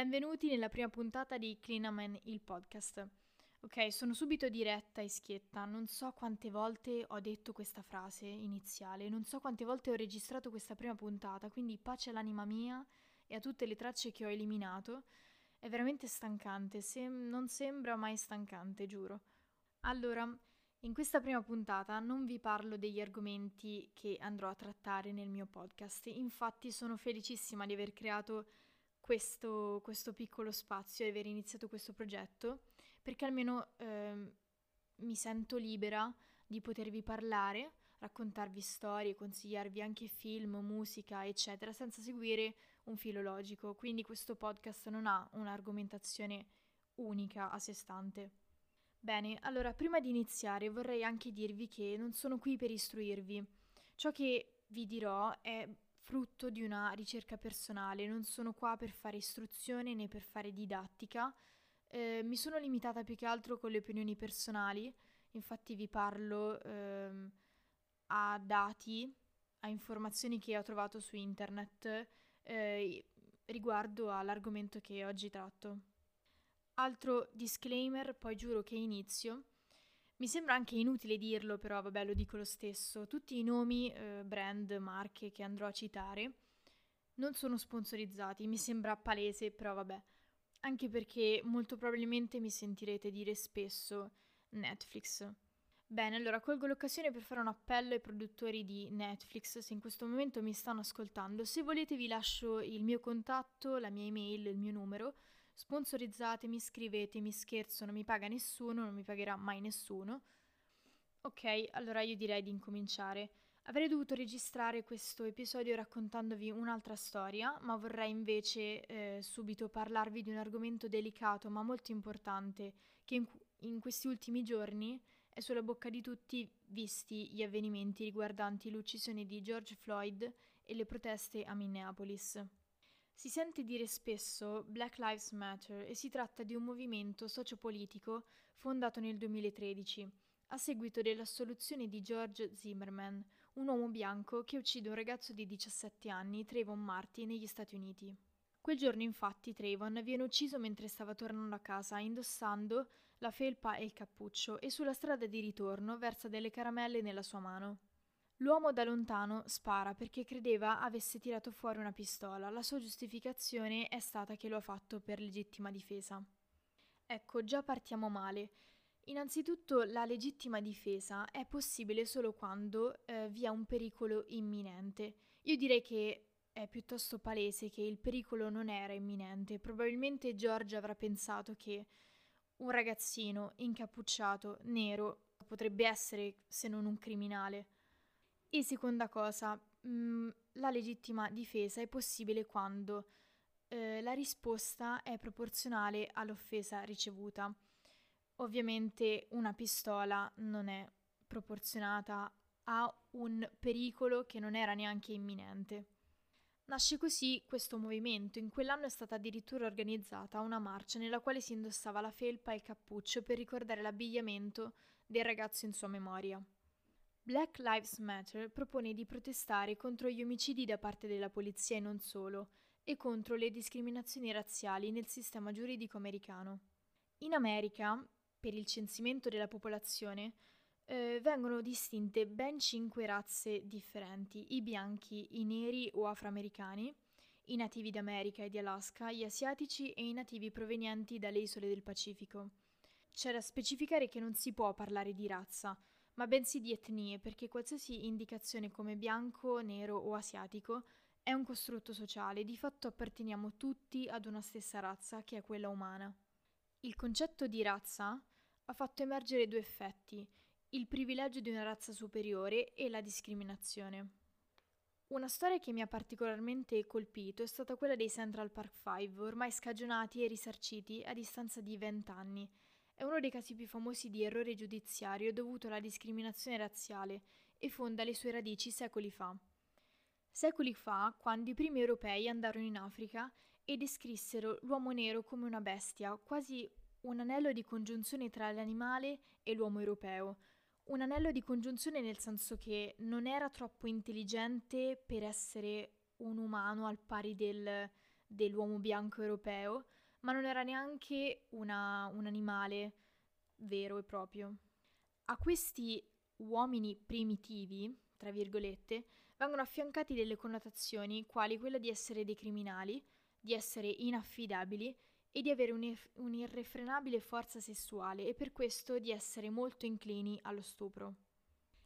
Benvenuti nella prima puntata di Clean Man, il podcast. Ok, sono subito diretta e schietta. Non so quante volte ho detto questa frase iniziale, non so quante volte ho registrato questa prima puntata, quindi pace all'anima mia e a tutte le tracce che ho eliminato. È veramente stancante, sem- non sembra mai stancante, giuro. Allora, in questa prima puntata non vi parlo degli argomenti che andrò a trattare nel mio podcast, infatti sono felicissima di aver creato questo, questo piccolo spazio e aver iniziato questo progetto, perché almeno eh, mi sento libera di potervi parlare, raccontarvi storie, consigliarvi anche film, musica, eccetera, senza seguire un filo logico. Quindi questo podcast non ha un'argomentazione unica a sé stante. Bene, allora prima di iniziare vorrei anche dirvi che non sono qui per istruirvi. Ciò che vi dirò è frutto di una ricerca personale, non sono qua per fare istruzione né per fare didattica. Eh, mi sono limitata più che altro con le opinioni personali, infatti vi parlo eh, a dati, a informazioni che ho trovato su internet eh, riguardo all'argomento che oggi tratto. Altro disclaimer, poi giuro che inizio. Mi sembra anche inutile dirlo, però vabbè lo dico lo stesso. Tutti i nomi, eh, brand, marche che andrò a citare non sono sponsorizzati, mi sembra palese, però vabbè. Anche perché molto probabilmente mi sentirete dire spesso Netflix. Bene, allora colgo l'occasione per fare un appello ai produttori di Netflix, se in questo momento mi stanno ascoltando. Se volete vi lascio il mio contatto, la mia email, il mio numero sponsorizzatemi, scrivetemi, scherzo, non mi paga nessuno, non mi pagherà mai nessuno. Ok, allora io direi di incominciare. Avrei dovuto registrare questo episodio raccontandovi un'altra storia, ma vorrei invece eh, subito parlarvi di un argomento delicato ma molto importante che in, in questi ultimi giorni è sulla bocca di tutti visti gli avvenimenti riguardanti l'uccisione di George Floyd e le proteste a Minneapolis. Si sente dire spesso Black Lives Matter e si tratta di un movimento sociopolitico fondato nel 2013, a seguito dell'assoluzione di George Zimmerman, un uomo bianco che uccide un ragazzo di 17 anni, Trayvon Marty, negli Stati Uniti. Quel giorno infatti Trayvon viene ucciso mentre stava tornando a casa indossando la felpa e il cappuccio e sulla strada di ritorno versa delle caramelle nella sua mano. L'uomo da lontano spara perché credeva avesse tirato fuori una pistola. La sua giustificazione è stata che lo ha fatto per legittima difesa. Ecco, già partiamo male. Innanzitutto la legittima difesa è possibile solo quando eh, vi è un pericolo imminente. Io direi che è piuttosto palese che il pericolo non era imminente. Probabilmente George avrà pensato che un ragazzino incappucciato, nero, potrebbe essere se non un criminale. E seconda cosa, mh, mm, la legittima difesa è possibile quando eh, la risposta è proporzionale all'offesa ricevuta. Ovviamente una pistola non è proporzionata a un pericolo che non era neanche imminente. Nasce così questo movimento. In quell'anno è stata addirittura organizzata una marcia nella quale si indossava la felpa e il cappuccio per ricordare l'abbigliamento del ragazzo in sua memoria. Black Lives Matter propone di protestare contro gli omicidi da parte della polizia e non solo, e contro le discriminazioni razziali nel sistema giuridico americano. In America, per il censimento della popolazione, eh, vengono distinte ben cinque razze differenti, i bianchi, i neri o afroamericani, i nativi d'America e di Alaska, gli asiatici e i nativi provenienti dalle isole del Pacifico. C'è da specificare che non si può parlare di razza, ma bensì di etnie, perché qualsiasi indicazione come bianco, nero o asiatico è un costrutto sociale, di fatto apparteniamo tutti ad una stessa razza, che è quella umana. Il concetto di razza ha fatto emergere due effetti, il privilegio di una razza superiore e la discriminazione. Una storia che mi ha particolarmente colpito è stata quella dei Central Park Five, ormai scagionati e risarciti a distanza di vent'anni, è uno dei casi più famosi di errore giudiziario dovuto alla discriminazione razziale e fonda le sue radici secoli fa. Secoli fa, quando i primi europei andarono in Africa e descrissero l'uomo nero come una bestia, quasi un anello di congiunzione tra l'animale e l'uomo europeo. Un anello di congiunzione nel senso che non era troppo intelligente per essere un umano al pari del, dell'uomo bianco europeo, ma non era neanche una, un animale vero e proprio. A questi uomini primitivi, tra virgolette, vengono affiancati delle connotazioni quali quella di essere dei criminali, di essere inaffidabili e di avere un'irrefrenabile forza sessuale e per questo di essere molto inclini allo stupro.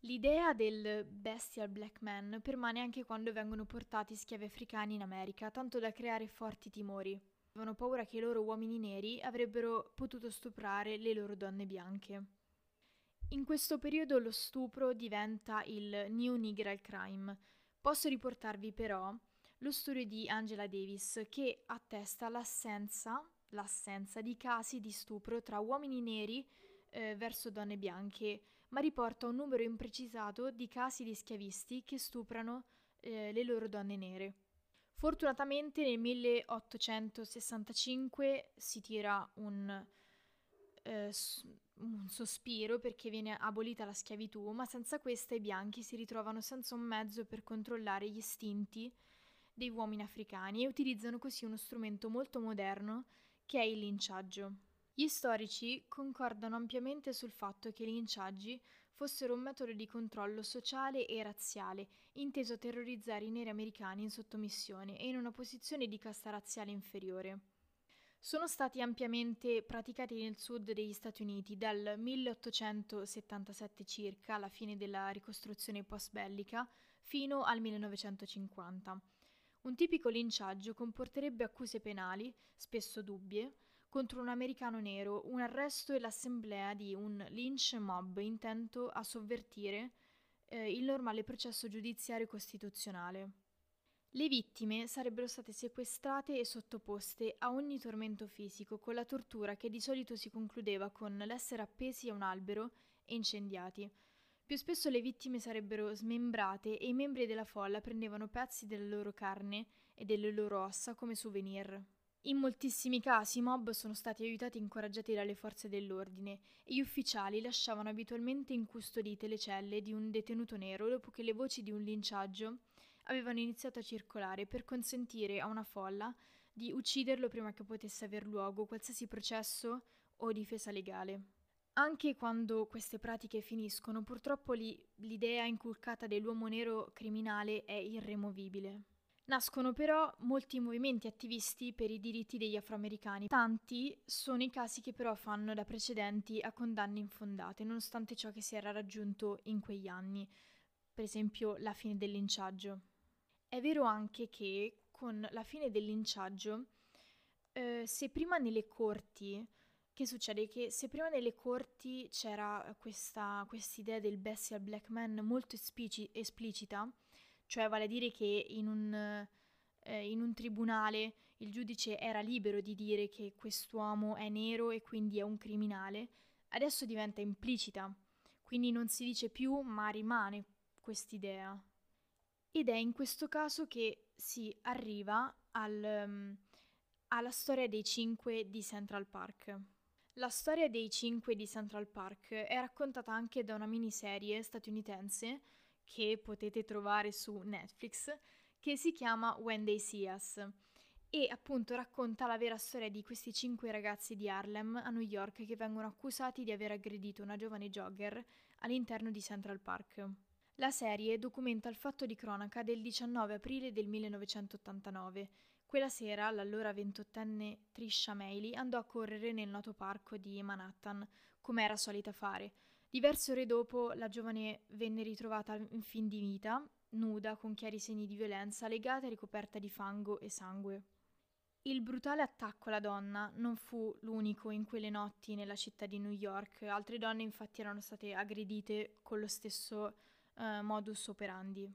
L'idea del bestial black man permane anche quando vengono portati schiavi africani in America, tanto da creare forti timori. Avevano paura che i loro uomini neri avrebbero potuto stuprare le loro donne bianche. In questo periodo lo stupro diventa il new negral crime. Posso riportarvi però lo studio di Angela Davis che attesta l'assenza, l'assenza di casi di stupro tra uomini neri eh, verso donne bianche, ma riporta un numero imprecisato di casi di schiavisti che stuprano eh, le loro donne nere. Fortunatamente nel 1865 si tira un, eh, un sospiro perché viene abolita la schiavitù, ma senza questa i bianchi si ritrovano senza un mezzo per controllare gli istinti dei uomini africani e utilizzano così uno strumento molto moderno che è il linciaggio. Gli storici concordano ampiamente sul fatto che i linciaggi fossero un metodo di controllo sociale e razziale inteso a terrorizzare i neri americani in sottomissione e in una posizione di casta razziale inferiore. Sono stati ampiamente praticati nel sud degli Stati Uniti dal 1877 circa, alla fine della ricostruzione post-bellica, fino al 1950. Un tipico linciaggio comporterebbe accuse penali, spesso dubbie, contro un americano nero, un arresto e l'assemblea di un lynch mob intento a sovvertire eh, il normale processo giudiziario costituzionale. Le vittime sarebbero state sequestrate e sottoposte a ogni tormento fisico, con la tortura che di solito si concludeva con l'essere appesi a un albero e incendiati, più spesso le vittime sarebbero smembrate e i membri della folla prendevano pezzi della loro carne e delle loro ossa come souvenir. In moltissimi casi i mob sono stati aiutati e incoraggiati dalle forze dell'ordine e gli ufficiali lasciavano abitualmente incustodite le celle di un detenuto nero dopo che le voci di un linciaggio avevano iniziato a circolare per consentire a una folla di ucciderlo prima che potesse aver luogo qualsiasi processo o difesa legale. Anche quando queste pratiche finiscono, purtroppo li, l'idea inculcata dell'uomo nero criminale è irremovibile. Nascono però molti movimenti attivisti per i diritti degli afroamericani. Tanti sono i casi che però fanno da precedenti a condanne infondate, nonostante ciò che si era raggiunto in quegli anni, per esempio la fine del linciaggio. È vero anche che con la fine del linciaggio, eh, se prima nelle corti che succede? Che se prima nelle corti c'era questa idea del bestial black man molto esplici- esplicita, cioè vale a dire che in un, eh, in un tribunale il giudice era libero di dire che quest'uomo è nero e quindi è un criminale, adesso diventa implicita, quindi non si dice più ma rimane quest'idea. Ed è in questo caso che si arriva al, um, alla storia dei cinque di Central Park. La storia dei cinque di Central Park è raccontata anche da una miniserie statunitense che potete trovare su Netflix che si chiama When They See Us e appunto racconta la vera storia di questi cinque ragazzi di Harlem a New York che vengono accusati di aver aggredito una giovane jogger all'interno di Central Park. La serie documenta il fatto di cronaca del 19 aprile del 1989 quella sera l'allora ventottenne Trisha Meili andò a correre nel noto parco di Manhattan, come era solita fare. Diverse ore dopo la giovane venne ritrovata in fin di vita, nuda, con chiari segni di violenza, legata e ricoperta di fango e sangue. Il brutale attacco alla donna non fu l'unico in quelle notti nella città di New York, altre donne infatti erano state aggredite con lo stesso uh, modus operandi.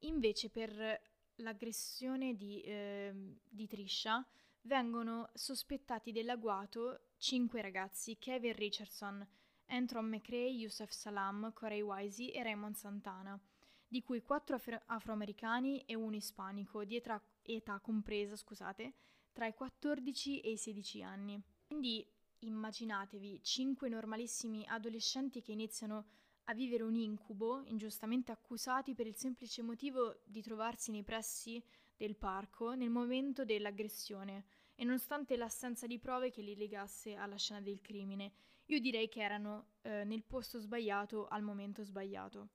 Invece per l'aggressione di, eh, di Trisha vengono sospettati dell'agguato cinque ragazzi, Kevin Richardson, Antron McRae, Youssef Salam, Corey Wisey e Raymond Santana, di cui quattro afro- afroamericani e uno ispanico, di età, età compresa, scusate, tra i 14 e i 16 anni. Quindi immaginatevi cinque normalissimi adolescenti che iniziano a vivere un incubo, ingiustamente accusati per il semplice motivo di trovarsi nei pressi del parco nel momento dell'aggressione e nonostante l'assenza di prove che li legasse alla scena del crimine, io direi che erano eh, nel posto sbagliato al momento sbagliato.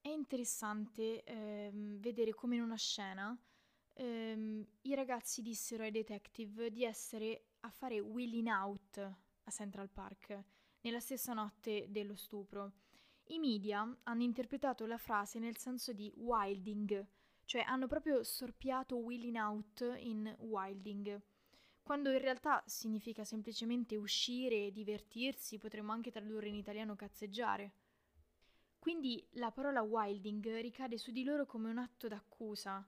È interessante ehm, vedere come in una scena ehm, i ragazzi dissero ai detective di essere a fare wheeling out a Central Park nella stessa notte dello stupro. I media hanno interpretato la frase nel senso di wilding, cioè hanno proprio storpiato wheeling out in wilding, quando in realtà significa semplicemente uscire, divertirsi, potremmo anche tradurre in italiano cazzeggiare. Quindi la parola wilding ricade su di loro come un atto d'accusa,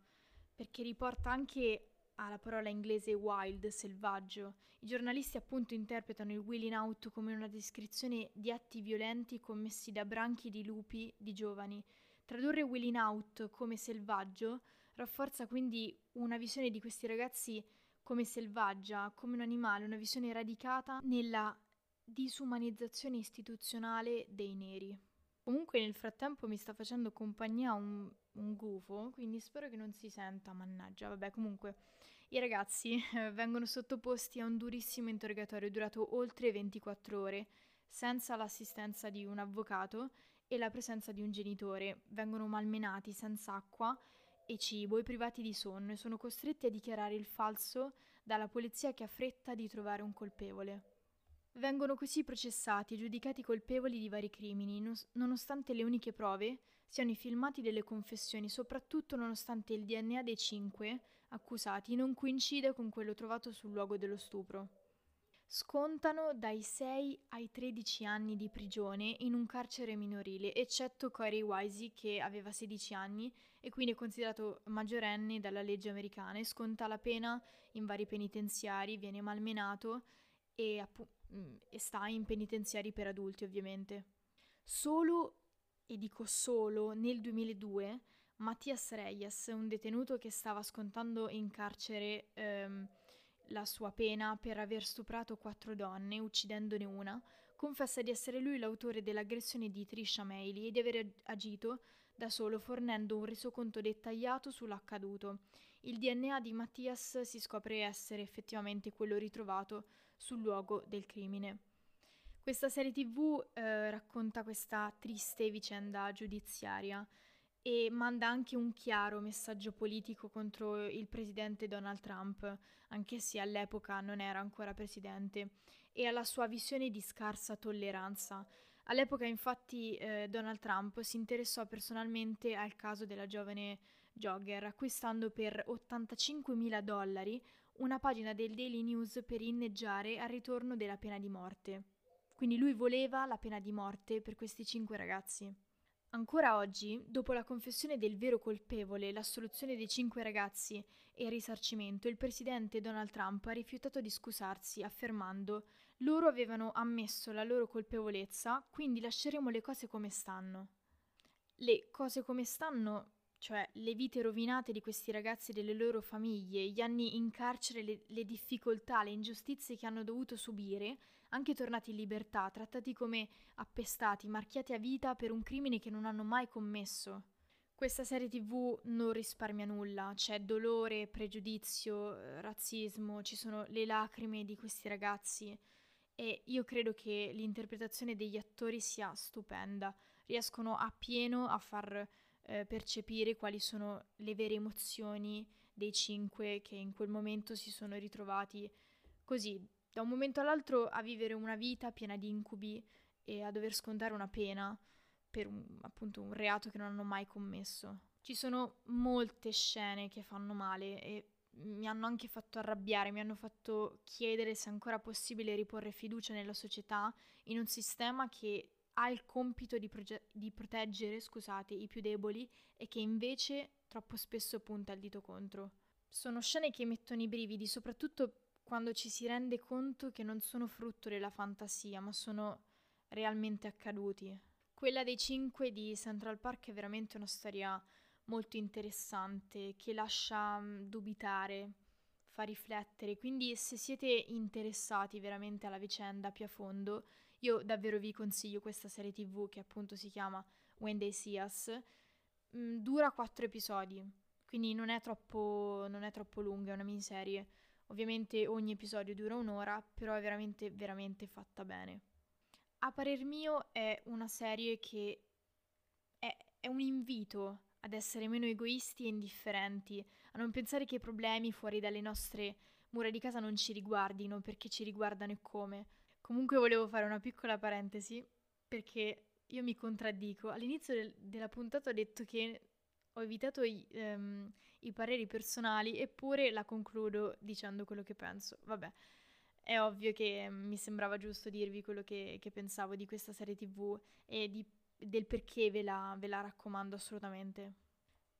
perché riporta anche alla parola inglese wild, selvaggio. I giornalisti appunto interpretano il wheeling out come una descrizione di atti violenti commessi da branchi di lupi di giovani. Tradurre wheeling out come selvaggio rafforza quindi una visione di questi ragazzi come selvaggia, come un animale, una visione radicata nella disumanizzazione istituzionale dei neri. Comunque nel frattempo mi sta facendo compagnia un, un gufo, quindi spero che non si senta, mannaggia. Vabbè, comunque i ragazzi eh, vengono sottoposti a un durissimo interrogatorio durato oltre 24 ore, senza l'assistenza di un avvocato e la presenza di un genitore. Vengono malmenati senza acqua e cibo e privati di sonno e sono costretti a dichiarare il falso dalla polizia che ha fretta di trovare un colpevole. Vengono così processati e giudicati colpevoli di vari crimini, nonostante le uniche prove siano i filmati delle confessioni, soprattutto nonostante il DNA dei cinque accusati non coincide con quello trovato sul luogo dello stupro. Scontano dai 6 ai 13 anni di prigione in un carcere minorile, eccetto Corey Wisey che aveva 16 anni e quindi è considerato maggiorenne dalla legge americana e sconta la pena in vari penitenziari, viene malmenato e appunto Mm, e sta in penitenziari per adulti ovviamente. Solo, e dico solo, nel 2002 Mattias Reyes, un detenuto che stava scontando in carcere ehm, la sua pena per aver stuprato quattro donne, uccidendone una, confessa di essere lui l'autore dell'aggressione di Trisha Meili e di aver agito da solo fornendo un resoconto dettagliato sull'accaduto. Il DNA di Mattias si scopre essere effettivamente quello ritrovato sul luogo del crimine. Questa serie tv eh, racconta questa triste vicenda giudiziaria e manda anche un chiaro messaggio politico contro il presidente Donald Trump, anche se all'epoca non era ancora presidente, e alla sua visione di scarsa tolleranza. All'epoca infatti eh, Donald Trump si interessò personalmente al caso della giovane jogger, acquistando per 85 mila dollari una pagina del Daily News per inneggiare al ritorno della pena di morte. Quindi lui voleva la pena di morte per questi cinque ragazzi. Ancora oggi, dopo la confessione del vero colpevole, l'assoluzione dei cinque ragazzi e il risarcimento, il presidente Donald Trump ha rifiutato di scusarsi, affermando loro avevano ammesso la loro colpevolezza, quindi lasceremo le cose come stanno. Le cose come stanno cioè le vite rovinate di questi ragazzi e delle loro famiglie, gli anni in carcere, le, le, difficoltà, le ingiustizie che hanno dovuto subire, anche tornati in libertà, trattati come appestati, marchiati a vita per un crimine che non hanno mai commesso. Questa serie tv non risparmia nulla, c'è dolore, pregiudizio, eh, razzismo, ci sono le lacrime di questi ragazzi e io credo che l'interpretazione degli attori sia stupenda, riescono a pieno a far eh, percepire quali sono le vere emozioni dei cinque che in quel momento si sono ritrovati così, da un momento all'altro a vivere una vita piena di incubi e a dover scontare una pena per un, appunto un reato che non hanno mai commesso. Ci sono molte scene che fanno male e mi hanno anche fatto arrabbiare, mi hanno fatto chiedere se è ancora possibile riporre fiducia nella società in un sistema che ha il compito di, proge- di proteggere scusate, i più deboli e che invece troppo spesso punta il dito contro. Sono scene che mettono i brividi, soprattutto quando ci si rende conto che non sono frutto della fantasia, ma sono realmente accaduti. Quella dei cinque di Central Park è veramente una storia molto interessante che lascia mm, dubitare, fa riflettere, quindi se siete interessati veramente alla vicenda più a fondo, io davvero vi consiglio questa serie tv che appunto si chiama When They See Us. Mm, dura quattro episodi, quindi non è troppo, non è troppo lunga, è una miniserie. Ovviamente ogni episodio dura un'ora, però è veramente, veramente fatta bene. A parer mio è una serie che è, è un invito ad essere meno egoisti e indifferenti, a non pensare che i problemi fuori dalle nostre mura di casa non ci riguardino perché ci riguardano e come. Comunque volevo fare una piccola parentesi perché io mi contraddico. All'inizio del, della puntata ho detto che ho evitato i, um, i pareri personali, eppure la concludo dicendo quello che penso. Vabbè, è ovvio che mi sembrava giusto dirvi quello che, che pensavo di questa serie TV e di, del perché ve la, ve la raccomando assolutamente.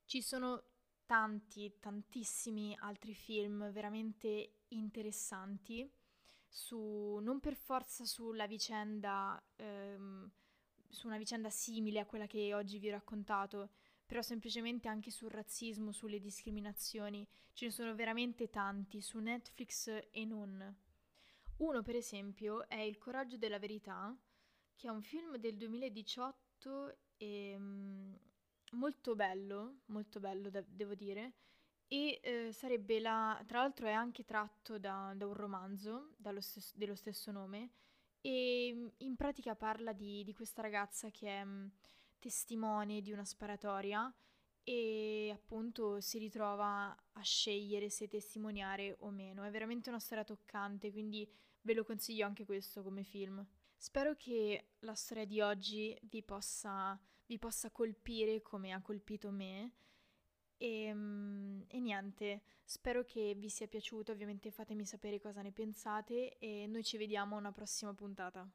Ci sono tanti, tantissimi altri film veramente interessanti su, non per forza sulla vicenda, ehm, su una vicenda simile a quella che oggi vi ho raccontato, però semplicemente anche sul razzismo, sulle discriminazioni. Ce ne sono veramente tanti su Netflix e non. Uno, per esempio, è Il coraggio della verità, che è un film del 2018 e um, molto bello, molto bello da- devo dire, e eh, sarebbe la... tra l'altro è anche tratto da, da un romanzo stes- dello stesso nome e in pratica parla di, di questa ragazza che è testimone di una sparatoria e appunto si ritrova a scegliere se testimoniare o meno. È veramente una storia toccante, quindi ve lo consiglio anche questo come film. Spero che la storia di oggi vi possa, vi possa colpire come ha colpito me. E, ehm, e, niente, spero che vi sia piaciuto, ovviamente fatemi sapere cosa ne pensate e noi ci vediamo a una prossima puntata.